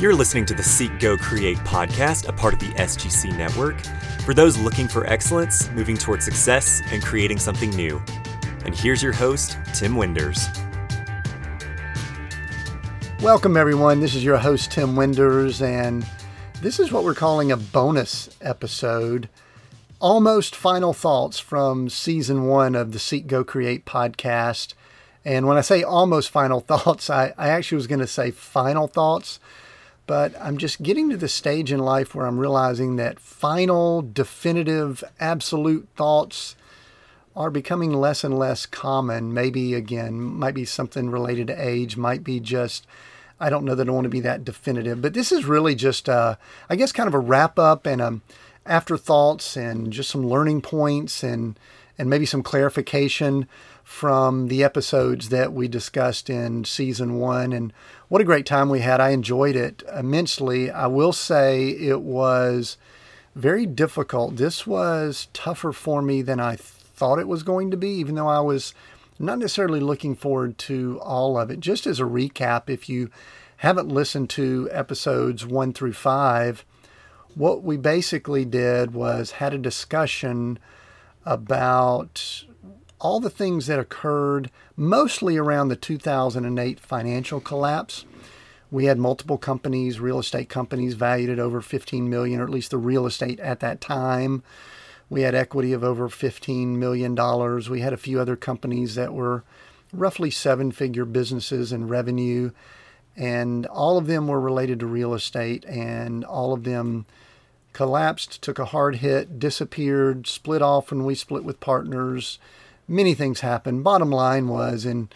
You're listening to the Seek Go Create podcast, a part of the SGC network, for those looking for excellence, moving toward success, and creating something new. And here's your host, Tim Winders. Welcome, everyone. This is your host, Tim Winders, and this is what we're calling a bonus episode. Almost final thoughts from season one of the Seek Go Create podcast. And when I say almost final thoughts, I, I actually was going to say final thoughts but I'm just getting to the stage in life where I'm realizing that final, definitive, absolute thoughts are becoming less and less common. Maybe, again, might be something related to age, might be just, I don't know that I want to be that definitive. But this is really just, uh, I guess, kind of a wrap up and um, afterthoughts and just some learning points and, and maybe some clarification from the episodes that we discussed in season one. And what a great time we had. I enjoyed it immensely. I will say it was very difficult. This was tougher for me than I thought it was going to be, even though I was not necessarily looking forward to all of it. Just as a recap, if you haven't listened to episodes one through five, what we basically did was had a discussion about all the things that occurred mostly around the 2008 financial collapse. We had multiple companies, real estate companies valued at over 15 million, or at least the real estate at that time. We had equity of over 15 million dollars. We had a few other companies that were roughly seven-figure businesses in revenue, and all of them were related to real estate, and all of them collapsed, took a hard hit, disappeared, split off when we split with partners many things happened. Bottom line was in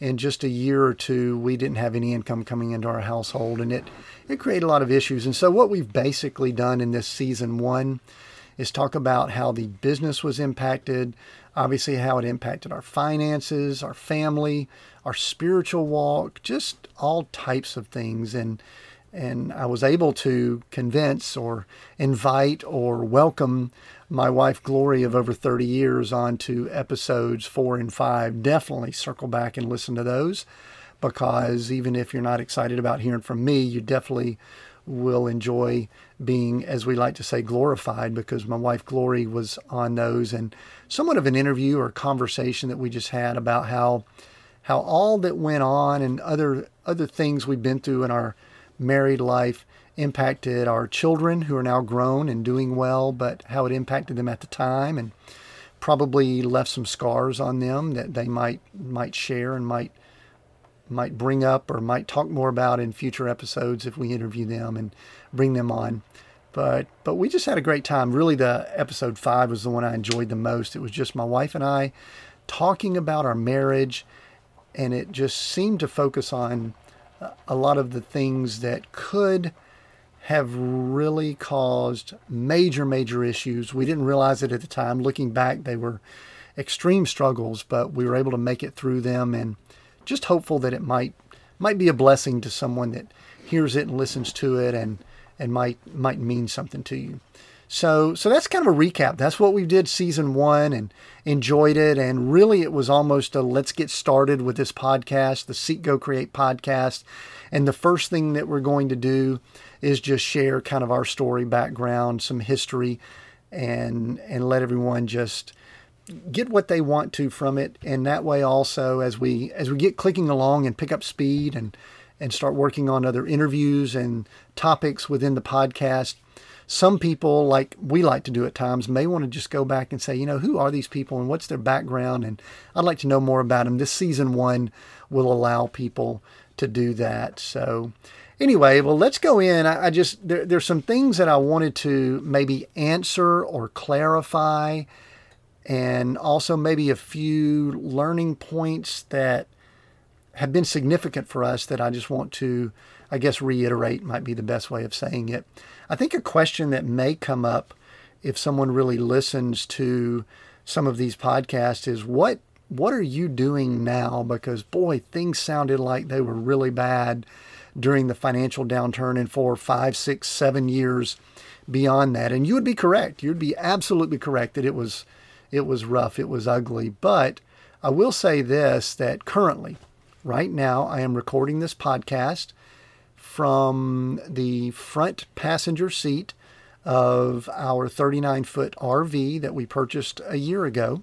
in just a year or two, we didn't have any income coming into our household, and it it created a lot of issues. And so, what we've basically done in this season one is talk about how the business was impacted, obviously how it impacted our finances, our family, our spiritual walk, just all types of things, and and I was able to convince or invite or welcome my wife Glory of over 30 years onto episodes four and five. Definitely circle back and listen to those because even if you're not excited about hearing from me, you definitely will enjoy being, as we like to say, glorified because my wife Glory was on those and somewhat of an interview or conversation that we just had about how how all that went on and other other things we've been through in our married life impacted our children who are now grown and doing well, but how it impacted them at the time and probably left some scars on them that they might might share and might might bring up or might talk more about in future episodes if we interview them and bring them on. But but we just had a great time. Really the episode 5 was the one I enjoyed the most. It was just my wife and I talking about our marriage and it just seemed to focus on a lot of the things that could have really caused major, major issues. We didn't realize it at the time. Looking back, they were extreme struggles, but we were able to make it through them and just hopeful that it might might be a blessing to someone that hears it and listens to it and and might might mean something to you. So so that's kind of a recap. That's what we did season 1 and enjoyed it and really it was almost a let's get started with this podcast, the Seek Go Create podcast. And the first thing that we're going to do is just share kind of our story background, some history and and let everyone just get what they want to from it and that way also as we as we get clicking along and pick up speed and and start working on other interviews and topics within the podcast some people, like we like to do at times, may want to just go back and say, you know, who are these people and what's their background? And I'd like to know more about them. This season one will allow people to do that. So, anyway, well, let's go in. I, I just, there, there's some things that I wanted to maybe answer or clarify, and also maybe a few learning points that have been significant for us that I just want to, I guess, reiterate might be the best way of saying it. I think a question that may come up if someone really listens to some of these podcasts is what what are you doing now? Because boy, things sounded like they were really bad during the financial downturn and for five, six, seven years beyond that. And you would be correct. You'd be absolutely correct that it was it was rough, it was ugly. But I will say this that currently, right now, I am recording this podcast from the front passenger seat of our 39 foot RV that we purchased a year ago.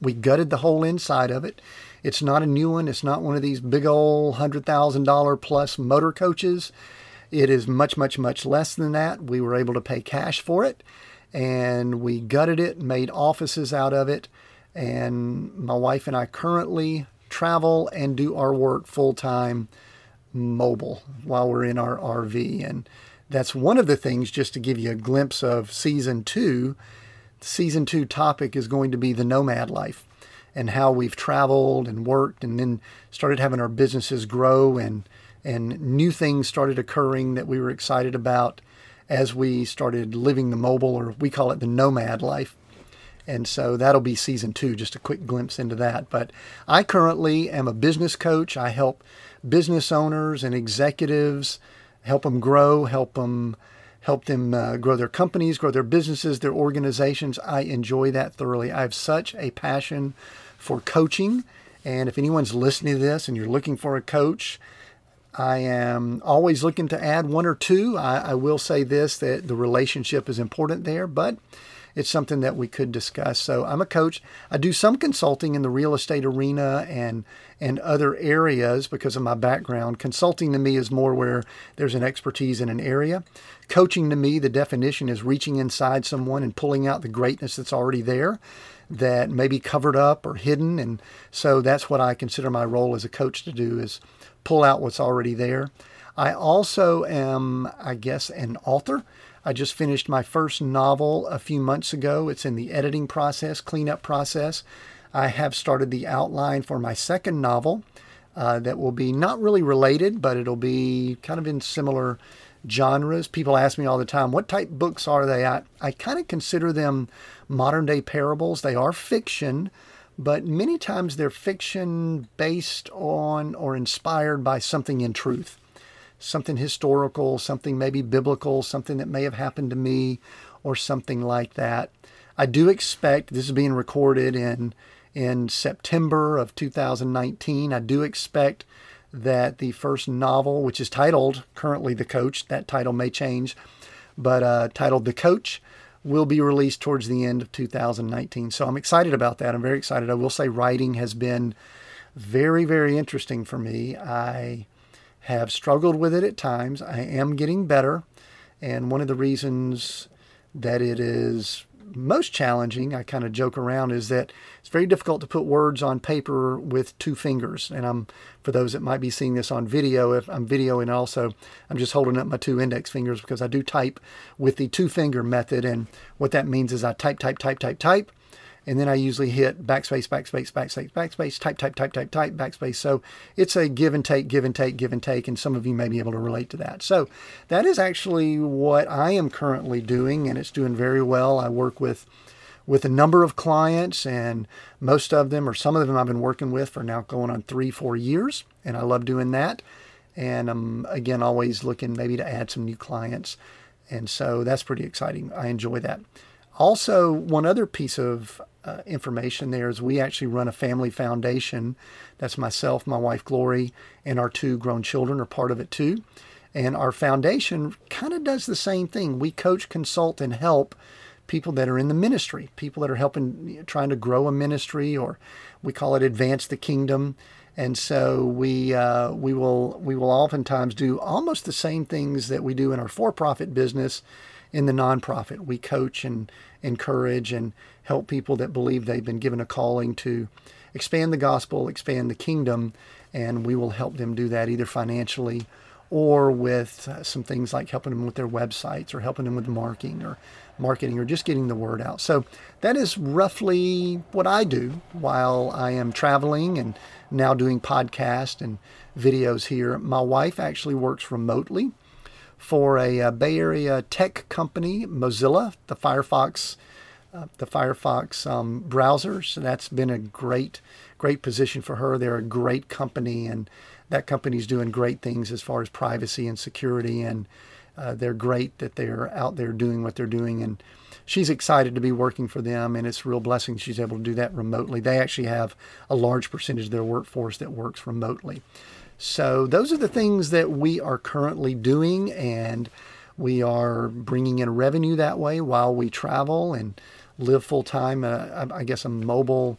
We gutted the whole inside of it. It's not a new one. It's not one of these big old $100,000 plus motor coaches. It is much, much, much less than that. We were able to pay cash for it and we gutted it, made offices out of it. And my wife and I currently travel and do our work full time mobile while we're in our RV. And that's one of the things, just to give you a glimpse of season two. Season two topic is going to be the nomad life and how we've traveled and worked and then started having our businesses grow and and new things started occurring that we were excited about as we started living the mobile or we call it the nomad life. And so that'll be season two, just a quick glimpse into that. But I currently am a business coach. I help business owners and executives help them grow, help them help them uh, grow their companies, grow their businesses, their organizations. I enjoy that thoroughly. I have such a passion for coaching. And if anyone's listening to this and you're looking for a coach, I am always looking to add one or two. I, I will say this that the relationship is important there, but it's something that we could discuss. So I'm a coach. I do some consulting in the real estate arena and and other areas because of my background. Consulting to me is more where there's an expertise in an area. Coaching to me, the definition is reaching inside someone and pulling out the greatness that's already there that may be covered up or hidden. And so that's what I consider my role as a coach to do is pull out what's already there. I also am, I guess, an author. I just finished my first novel a few months ago. It's in the editing process, cleanup process. I have started the outline for my second novel uh, that will be not really related, but it'll be kind of in similar genres. People ask me all the time, what type books are they? I, I kind of consider them modern day parables. They are fiction, but many times they're fiction based on or inspired by something in truth something historical, something maybe biblical, something that may have happened to me, or something like that. I do expect this is being recorded in in September of 2019. I do expect that the first novel, which is titled currently The Coach, that title may change, but uh, titled The Coach, will be released towards the end of 2019. So I'm excited about that. I'm very excited. I will say writing has been very, very interesting for me. I have struggled with it at times. I am getting better. And one of the reasons that it is most challenging, I kind of joke around, is that it's very difficult to put words on paper with two fingers. And I'm, for those that might be seeing this on video, if I'm videoing also, I'm just holding up my two index fingers because I do type with the two finger method. And what that means is I type, type, type, type, type and then I usually hit backspace, backspace, backspace, backspace, type, type, type, type, type, backspace. So it's a give and take, give and take, give and take, and some of you may be able to relate to that. So that is actually what I am currently doing, and it's doing very well. I work with with a number of clients, and most of them, or some of them, I've been working with for now going on three, four years, and I love doing that. And I'm again always looking maybe to add some new clients, and so that's pretty exciting. I enjoy that. Also, one other piece of uh, information there is we actually run a family foundation. That's myself, my wife Glory, and our two grown children are part of it too. And our foundation kind of does the same thing. We coach, consult, and help people that are in the ministry, people that are helping, trying to grow a ministry, or we call it advance the kingdom. And so we uh, we will we will oftentimes do almost the same things that we do in our for-profit business in the nonprofit. We coach and encourage and help people that believe they've been given a calling to expand the gospel, expand the kingdom, and we will help them do that either financially or with uh, some things like helping them with their websites or helping them with marketing or marketing or just getting the word out. So that is roughly what I do while I am traveling and now doing podcasts and videos here. My wife actually works remotely for a, uh, Bay Area tech company, Mozilla, the Firefox, uh, the Firefox um, browser. So that's been a great, great position for her. They're a great company, and that company's doing great things as far as privacy and security. And uh, they're great that they're out there doing what they're doing. And she's excited to be working for them, and it's a real blessing she's able to do that remotely. They actually have a large percentage of their workforce that works remotely. So, those are the things that we are currently doing, and we are bringing in revenue that way while we travel and live full time, uh, I guess, a mobile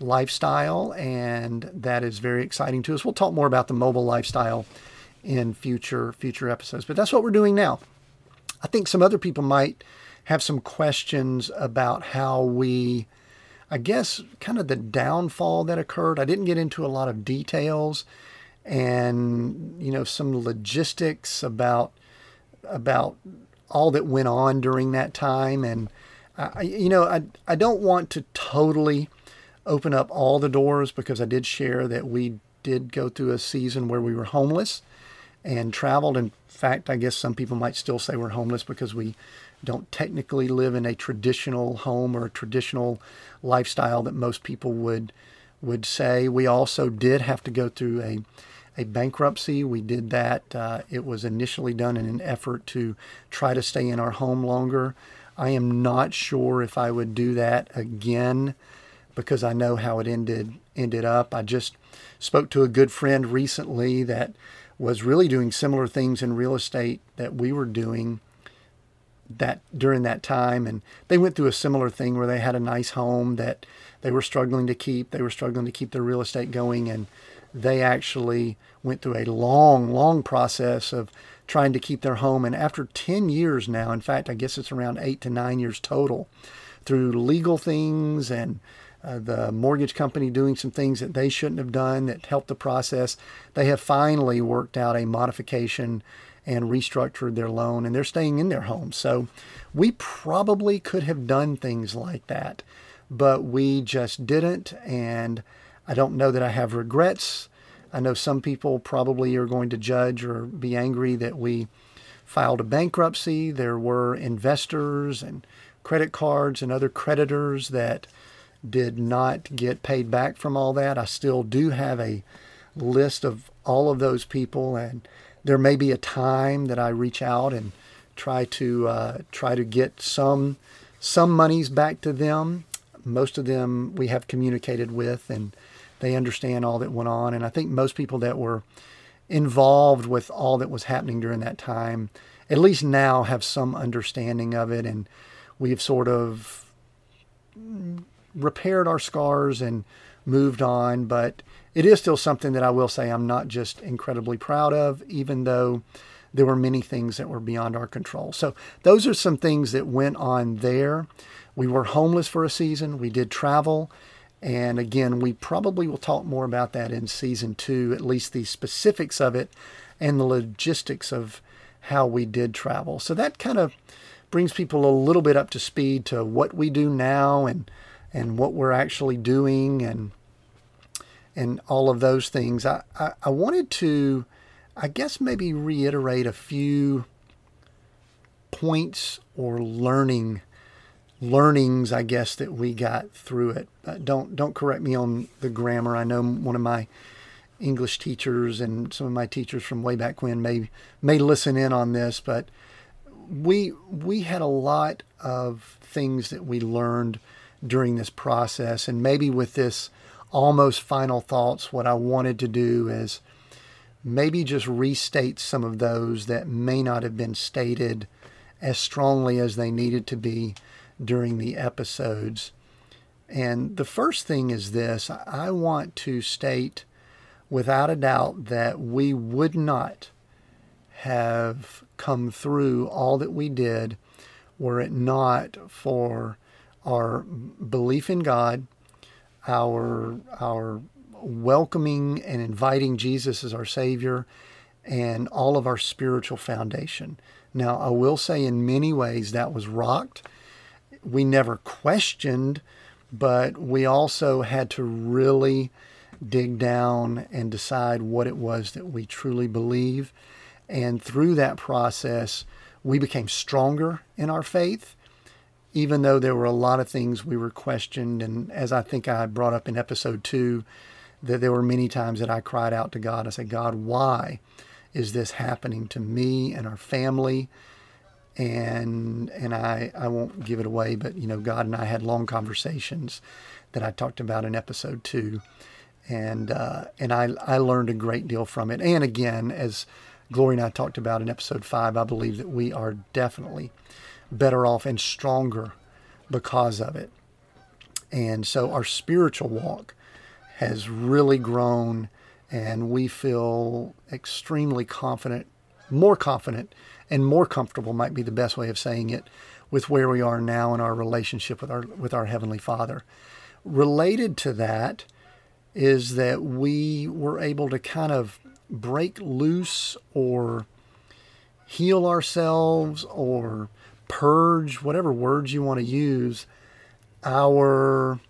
lifestyle. And that is very exciting to us. We'll talk more about the mobile lifestyle in future future episodes, but that's what we're doing now. I think some other people might have some questions about how we, I guess, kind of the downfall that occurred. I didn't get into a lot of details and, you know, some logistics about, about all that went on during that time. And, I, you know, I, I don't want to totally open up all the doors because I did share that we did go through a season where we were homeless and traveled. In fact, I guess some people might still say we're homeless because we don't technically live in a traditional home or a traditional lifestyle that most people would would say. We also did have to go through a a bankruptcy. We did that. Uh, it was initially done in an effort to try to stay in our home longer. I am not sure if I would do that again because I know how it ended ended up. I just spoke to a good friend recently that was really doing similar things in real estate that we were doing that during that time and they went through a similar thing where they had a nice home that they were struggling to keep. They were struggling to keep their real estate going and they actually went through a long long process of trying to keep their home. And after 10 years now in fact i guess it's around 8 to 9 years total through legal things and uh, the mortgage company doing some things that they shouldn't have done that helped the process they have finally worked out a modification and restructured their loan and they're staying in their home. So we probably could have done things like that, but we just didn't. And I don't know that I have regrets. I know some people probably are going to judge or be angry that we filed a bankruptcy. There were investors and credit cards and other creditors that did not get paid back from all that. I still do have a list of all of those people and there may be a time that I reach out and try to uh, try to get some some monies back to them. Most of them we have communicated with, and they understand all that went on. And I think most people that were involved with all that was happening during that time, at least now, have some understanding of it, and we've sort of repaired our scars and moved on. But it is still something that I will say I'm not just incredibly proud of, even though there were many things that were beyond our control. So those are some things that went on there. We were homeless for a season. We did travel. And again, we probably will talk more about that in season two, at least the specifics of it and the logistics of how we did travel. So that kind of brings people a little bit up to speed to what we do now and and what we're actually doing and and all of those things. I, I, I wanted to, I guess, maybe reiterate a few points or learning learnings, I guess, that we got through it. Uh, don't don't correct me on the grammar. I know one of my English teachers and some of my teachers from way back when may may listen in on this, but we we had a lot of things that we learned during this process, and maybe with this almost final thoughts, what I wanted to do is maybe just restate some of those that may not have been stated as strongly as they needed to be during the episodes. And the first thing is this I want to state without a doubt that we would not have come through all that we did were it not for our belief in God our our welcoming and inviting Jesus as our Savior and all of our spiritual foundation. Now, I will say in many ways that was rocked. We never questioned, but we also had to really dig down and decide what it was that we truly believe. And through that process, we became stronger in our faith even though there were a lot of things we were questioned, and as I think I brought up in episode two, that there were many times that I cried out to God. I said, God, why is this happening to me and our family? And and I I won't give it away, but you know, God and I had long conversations that I talked about in episode two. and uh, and I I learned a great deal from it. And again, as Glory and I talked about in episode five, I believe that we are definitely better off and stronger because of it. And so our spiritual walk has really grown, and we feel extremely confident, more confident, and more comfortable might be the best way of saying it with where we are now in our relationship with our with our heavenly Father. Related to that is that we were able to kind of break loose or heal ourselves or purge, whatever words you want to use, our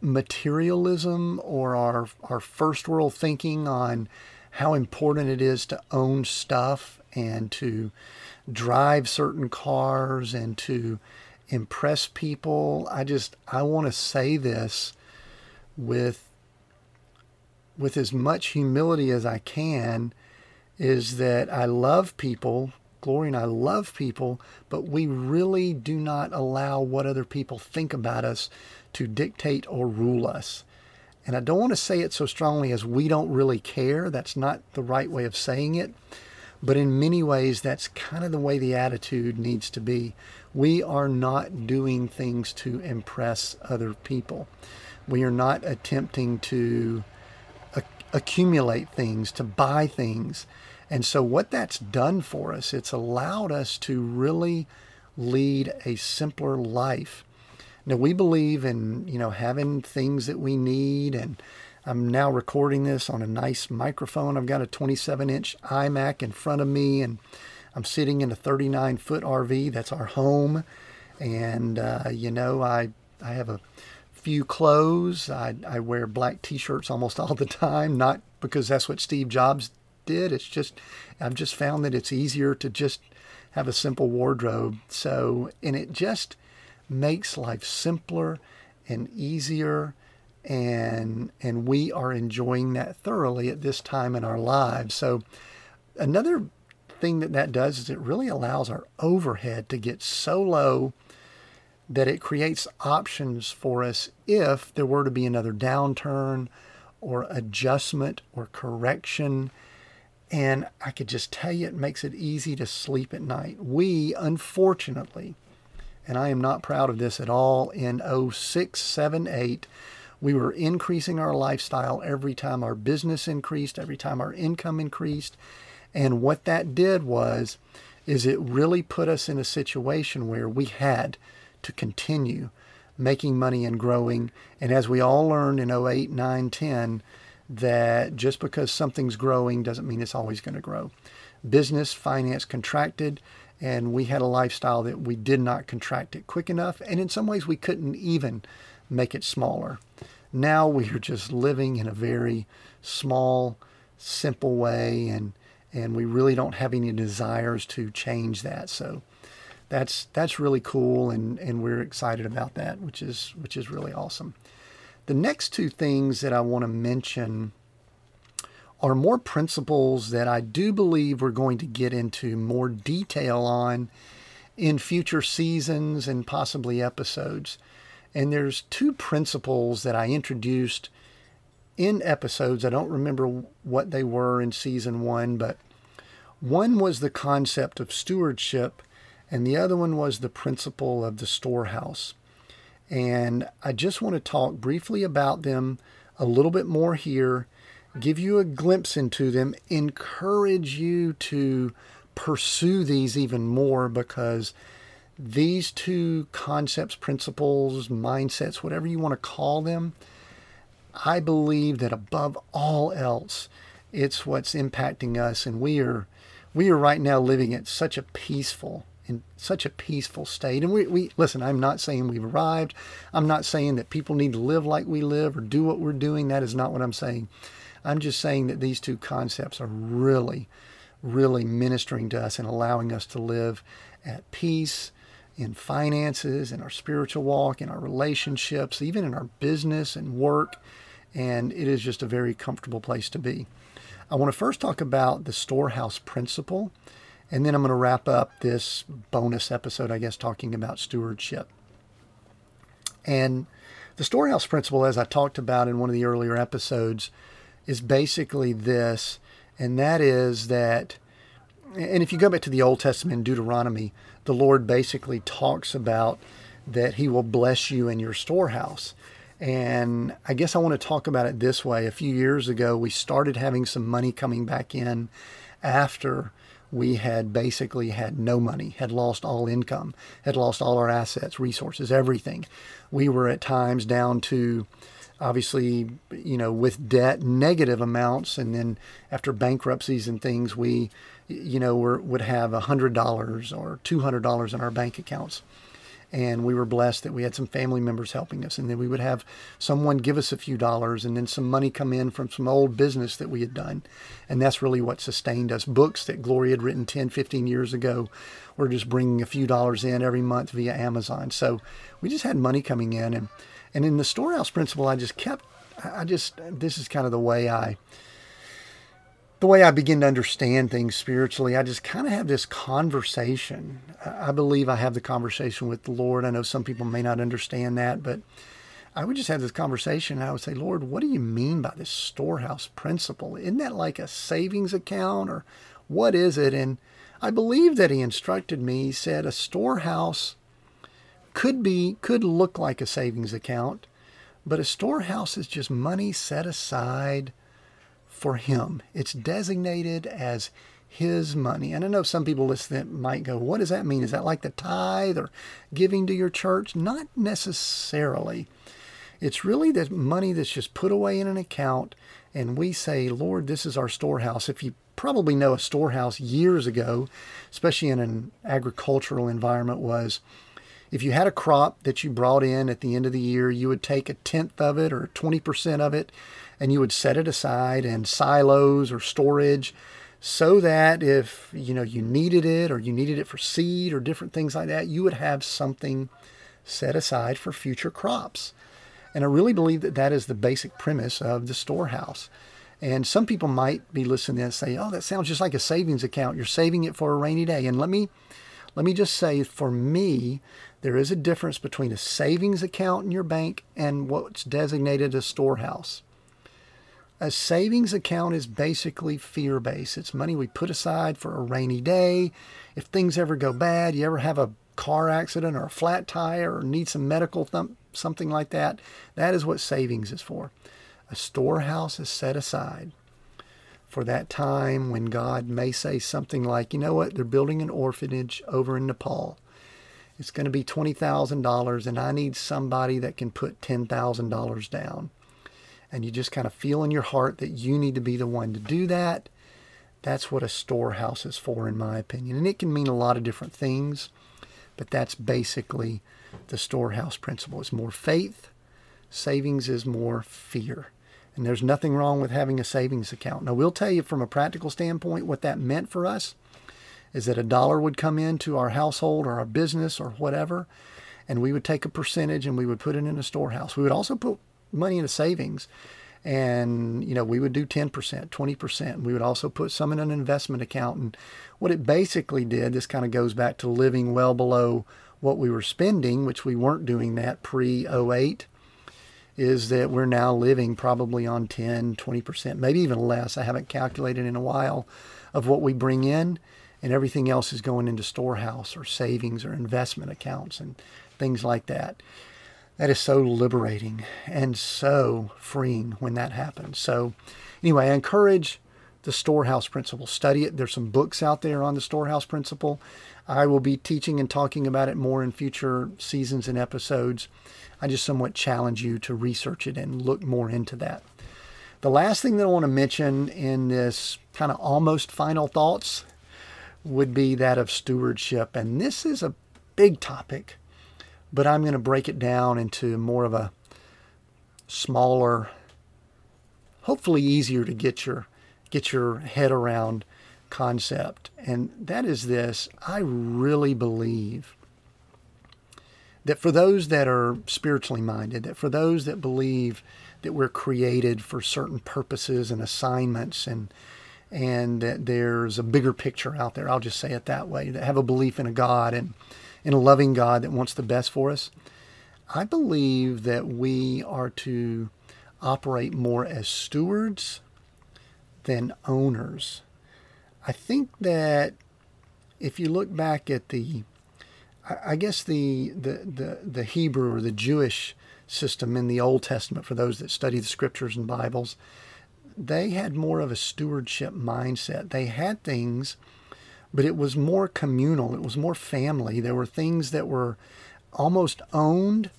materialism or our, our first world thinking on how important it is to own stuff and to drive certain cars and to impress people. I just I want to say this with with as much humility as I can is that I love people, glory and I love people, but we really do not allow what other people think about us to dictate or rule us. And I don't want to say it so strongly as we don't really care. That's not the right way of saying it. But in many ways, that's kind of the way the attitude needs to be. We are not doing things to impress other people. We are not attempting to accumulate things, to buy things. And so, what that's done for us, it's allowed us to really lead a simpler life. Now, we believe in, you know, having things that we need. And I'm now recording this on a nice microphone. I've got a 27 inch iMac in front of me, and I'm sitting in a 39 foot RV. That's our home. And, uh, you know, I, I have a few clothes. I, I wear black t-shirts almost all the time, not because that's what Steve Jobs did. It's just, I've just found that it's easier to just have a simple wardrobe. So, and it just makes life simpler and easier. And, and we are enjoying that thoroughly at this time in our lives. So another thing that that does is it really allows our overhead to get so low that it creates options for us if there were to be another downturn or adjustment or correction. And I could just tell you, it makes it easy to sleep at night. We, unfortunately, and I am not proud of this at all, in 06, 7, 8, we were increasing our lifestyle every time our business increased, every time our income increased. And what that did was, is it really put us in a situation where we had to continue making money and growing. And as we all learned in 08, 9, 10, that just because something's growing doesn't mean it's always going to grow. Business, finance contracted, and we had a lifestyle that we did not contract it quick enough. And in some ways, we couldn't even make it smaller. Now we are just living in a very small, simple way, and, and we really don't have any desires to change that. So that's that's really cool and and we're excited about that which is which is really awesome the next two things that i want to mention are more principles that i do believe we're going to get into more detail on in future seasons and possibly episodes and there's two principles that i introduced in episodes i don't remember what they were in season one but one was the concept of stewardship and the other one was the principle of the storehouse. And I just want to talk briefly about them a little bit more here, give you a glimpse into them, encourage you to pursue these even more because these two concepts, principles, mindsets, whatever you want to call them, I believe that above all else, it's what's impacting us. And we are, we are right now living at such a peaceful, in such a peaceful state. And we, we listen, I'm not saying we've arrived. I'm not saying that people need to live like we live or do what we're doing. That is not what I'm saying. I'm just saying that these two concepts are really, really ministering to us and allowing us to live at peace in finances, in our spiritual walk, in our relationships, even in our business and work. And it is just a very comfortable place to be. I want to first talk about the storehouse principle. And then I'm going to wrap up this bonus episode, I guess, talking about stewardship. And The storehouse principle, as I talked about in one of the earlier episodes, is basically this, and that is that, and if you go back to the Old Testament Deuteronomy, the Lord basically talks about that He will bless you in your storehouse. And I guess I want to talk about it this way. A few years ago, we started having some money coming back in after we had basically had no money, had lost all income, had lost all our assets, resources, everything. We were at times down to obviously, you know, with debt, negative amounts. And then after bankruptcies and things, we, you know, were, would have $100 or $200 in our bank accounts and we were blessed that we had some family members helping us and then we would have someone give us a few dollars and then some money come in from some old business that we had done. And that's really what sustained us. Books that Glory had written 10 15 years ago were just bringing a few dollars in every month via amazon. So we just had money coming in and and in the storehouse principle i just kept i just this is kind of the way i the way I begin to understand things spiritually, I just kind of have this conversation. I believe I have the conversation with the Lord. I know some people may not understand that, but I would just have this conversation and I would say, Lord, what do you mean by this storehouse principle? Isn't that like a savings account or what is it? And I believe that he instructed me. He said a storehouse could be, could look like a savings account, but a storehouse is just money set aside for him. It's designated as his money. And I know some people listening might go, what does that mean? Is that like the tithe or giving to your church? Not necessarily. It's really the money that's just put away in an account, and we say, Lord, this is our storehouse. If you probably know a storehouse years ago, especially in an agricultural environment, was if you had a crop that you brought in at the end of the year, you would take a tenth of it or 20% of it and you would set it aside in silos or storage so that if you know you needed it or you needed it for seed or different things like that you would have something set aside for future crops. And i really believe that that is the basic premise of the storehouse. And some people might be listening and say oh that sounds just like a savings account. You're saving it for a rainy day. And let me let me just say for me there is a difference between a savings account in your bank and what's designated a storehouse a savings account is basically fear based. It's money we put aside for a rainy day. If things ever go bad, you ever have a car accident or a flat tire or need some medical th- something like that, that is what savings is for. A storehouse is set aside for that time when God may say something like, you know what, they're building an orphanage over in Nepal. It's going to be $20,000 and I need somebody that can put $10,000 down and you just kind of feel in your heart that you need to be the one to do that, that's what a storehouse is for, in my opinion. And it can mean a lot of different things, but that's basically the storehouse principle. It's more faith, savings is more fear. And there's nothing wrong with having a savings account. Now, we'll tell you from a practical standpoint what that meant for us is that a dollar would come into our household or our business or whatever, and we would take a percentage and we would put it in a storehouse. We would also put money into savings. And you know we would do 10% 20% we would also put some in an investment account. And what it basically did this kind of goes back to living well below what we were spending which we weren't doing that pre-08 is that we're now living probably on 10 20% maybe even less. I haven't calculated in a while of what we bring in and everything else is going into storehouse or savings or investment accounts and things like that that is so liberating and so freeing when that happens. So, anyway, I encourage the storehouse principle. Study it. There's some books out there on the storehouse principle. I will be teaching and talking about it more in future seasons and episodes. I just somewhat challenge you to research it and look more into that. The last thing that I want to mention in this kind of almost final thoughts would be that of stewardship. And this is a big topic but I'm going to break it down into more of a smaller, hopefully easier to get your get your head around concept. And that is this, I really believe that for those that are spiritually minded, that for those that believe that we're created for certain purposes and assignments and and that there's a bigger picture out there, I'll just say it that way, that have a belief in a God and in a loving God that wants the best for us, I believe that we are to operate more as stewards than owners. I think that if you look back at the, I guess the, the, the, the Hebrew or the Jewish system in the Old Testament, for those that study the scriptures and Bibles, they had more of a stewardship mindset. They had things, but it was more communal, it was more family. There were things that were almost owned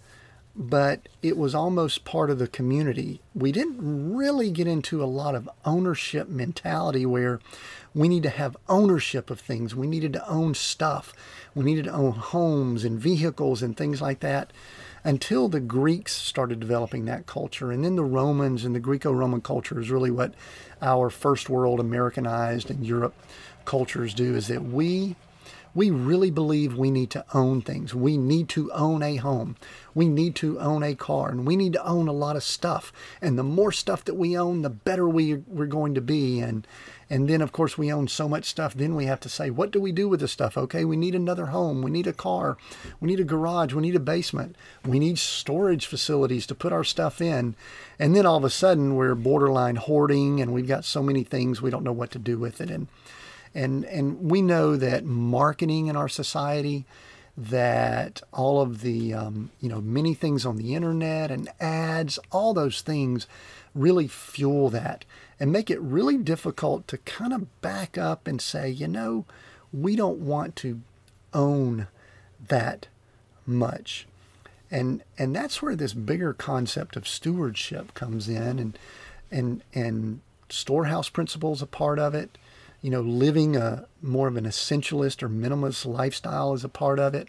but it was almost part of the community. We didn't really get into a lot of ownership mentality where we need to have ownership of things. We needed to own stuff. We needed to own homes and vehicles and things like that until the Greeks started developing that culture. And then the Romans and the Greco Roman culture is really what our first world Americanized and Europe cultures do is that we we really believe we need to own things. We need to own a home. We need to own a car. And we need to own a lot of stuff. And the more stuff that we own, the better we, we're going to be. And, and then, of course, we own so much stuff. Then we have to say, what do we do with the stuff? Okay, we need another home. We need a car. We need a garage. We need a basement. We need storage facilities to put our stuff in. And then all of a sudden, we're borderline hoarding and we've got so many things we don't know what to do with it. And and and we know that marketing in our society that all of the um, you know many things on the internet and ads all those things really fuel that and make it really difficult to kind of back up and say you know we don't want to own that much. And and that's where this bigger concept of stewardship comes in and and and storehouse principles a part of it you know, living a more of an essentialist or minimalist lifestyle is a part of it.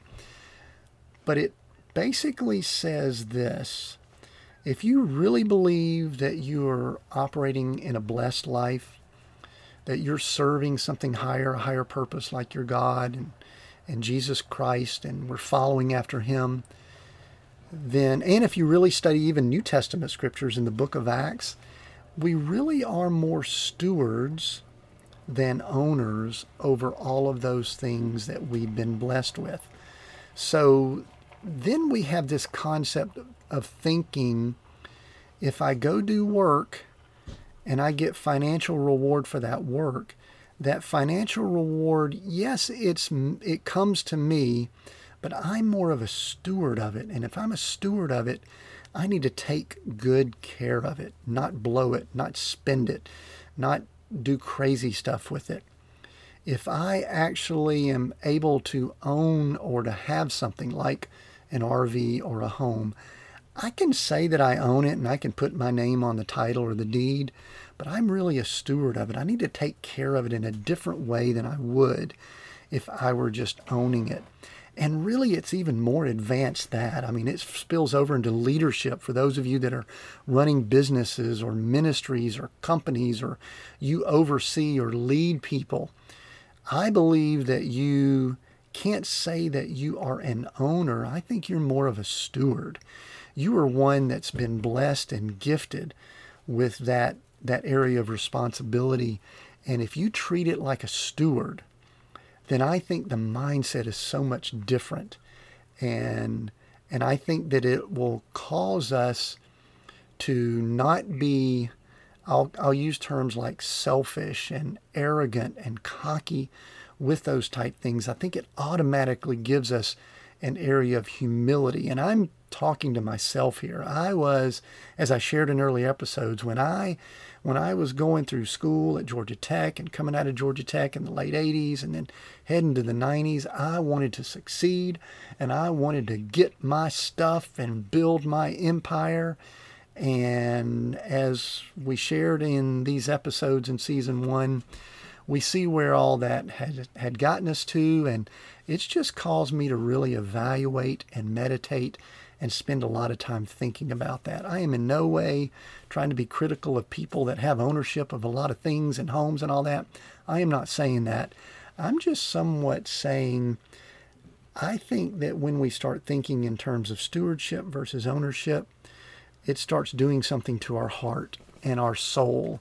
But it basically says this if you really believe that you're operating in a blessed life, that you're serving something higher, a higher purpose like your God and, and Jesus Christ, and we're following after Him, then, and if you really study even New Testament scriptures in the book of Acts, we really are more stewards than owners over all of those things that we've been blessed with. So then we have this concept of thinking if I go do work and I get financial reward for that work, that financial reward, yes, it's it comes to me, but I'm more of a steward of it. And if I'm a steward of it, I need to take good care of it, not blow it, not spend it, not do crazy stuff with it. If I actually am able to own or to have something like an RV or a home, I can say that I own it and I can put my name on the title or the deed, but I'm really a steward of it. I need to take care of it in a different way than I would if I were just owning it. And really, it's even more advanced that. I mean, it spills over into leadership for those of you that are running businesses or ministries or companies or you oversee or lead people. I believe that you can't say that you are an owner. I think you're more of a steward. You are one that's been blessed and gifted with that, that area of responsibility. And if you treat it like a steward, then I think the mindset is so much different. And and I think that it will cause us to not be I'll, I'll use terms like selfish and arrogant and cocky with those type things. I think it automatically gives us an area of humility. And I'm talking to myself here. I was, as I shared in early episodes, when I when I was going through school at Georgia Tech and coming out of Georgia Tech in the late 80s and then heading to the 90s, I wanted to succeed and I wanted to get my stuff and build my empire. And as we shared in these episodes in season one, we see where all that had, had gotten us to, and it's just caused me to really evaluate and meditate and spend a lot of time thinking about that. I am in no way trying to be critical of people that have ownership of a lot of things and homes and all that. I am not saying that. I'm just somewhat saying I think that when we start thinking in terms of stewardship versus ownership, it starts doing something to our heart and our soul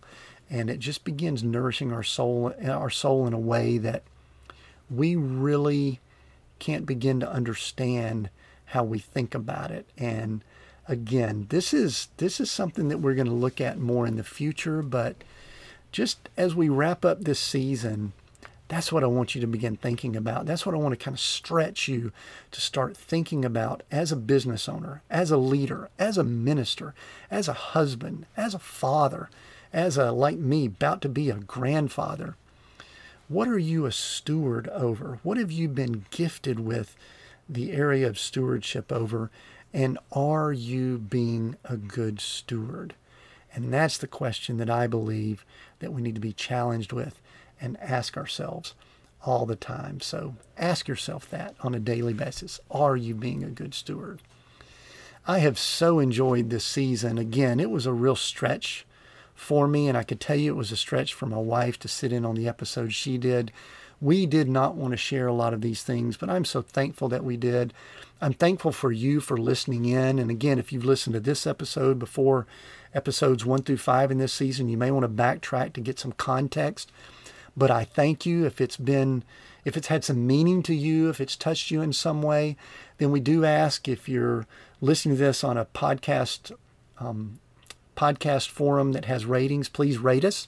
and it just begins nourishing our soul our soul in a way that we really can't begin to understand how we think about it. And again, this is this is something that we're going to look at more in the future, but just as we wrap up this season, that's what I want you to begin thinking about. That's what I want to kind of stretch you to start thinking about as a business owner, as a leader, as a minister, as a husband, as a father, as a, like me, about to be a grandfather. What are you a steward over? What have you been gifted with the area of stewardship over? And are you being a good steward? And that's the question that I believe that we need to be challenged with and ask ourselves all the time. So ask yourself that on a daily basis. Are you being a good steward? I have so enjoyed this season. Again, it was a real stretch for me, and I could tell you it was a stretch for my wife to sit in on the episode she did. We did not want to share a lot of these things, but I'm so thankful that we did. I'm thankful for you for listening in. And again, if you've listened to this episode before episodes one through five in this season, you may want to backtrack to get some context. But I thank you if it's been, if it's had some meaning to you, if it's touched you in some way, then we do ask if you're listening to this on a podcast um, podcast forum that has ratings, please rate us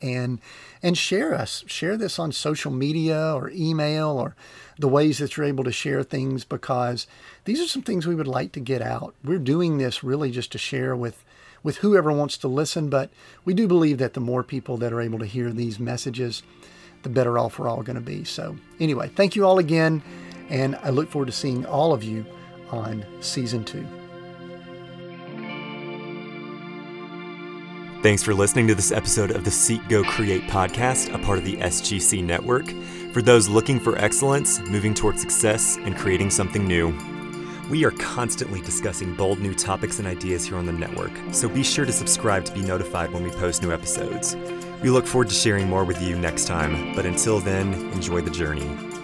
and and share us. Share this on social media or email or the ways that you're able to share things because these are some things we would like to get out. We're doing this really just to share with with whoever wants to listen, but we do believe that the more people that are able to hear these messages, the better off we're all going to be. So, anyway, thank you all again, and I look forward to seeing all of you on season two. Thanks for listening to this episode of the Seek Go Create podcast, a part of the SGC network. For those looking for excellence, moving toward success, and creating something new. We are constantly discussing bold new topics and ideas here on the network, so be sure to subscribe to be notified when we post new episodes. We look forward to sharing more with you next time, but until then, enjoy the journey.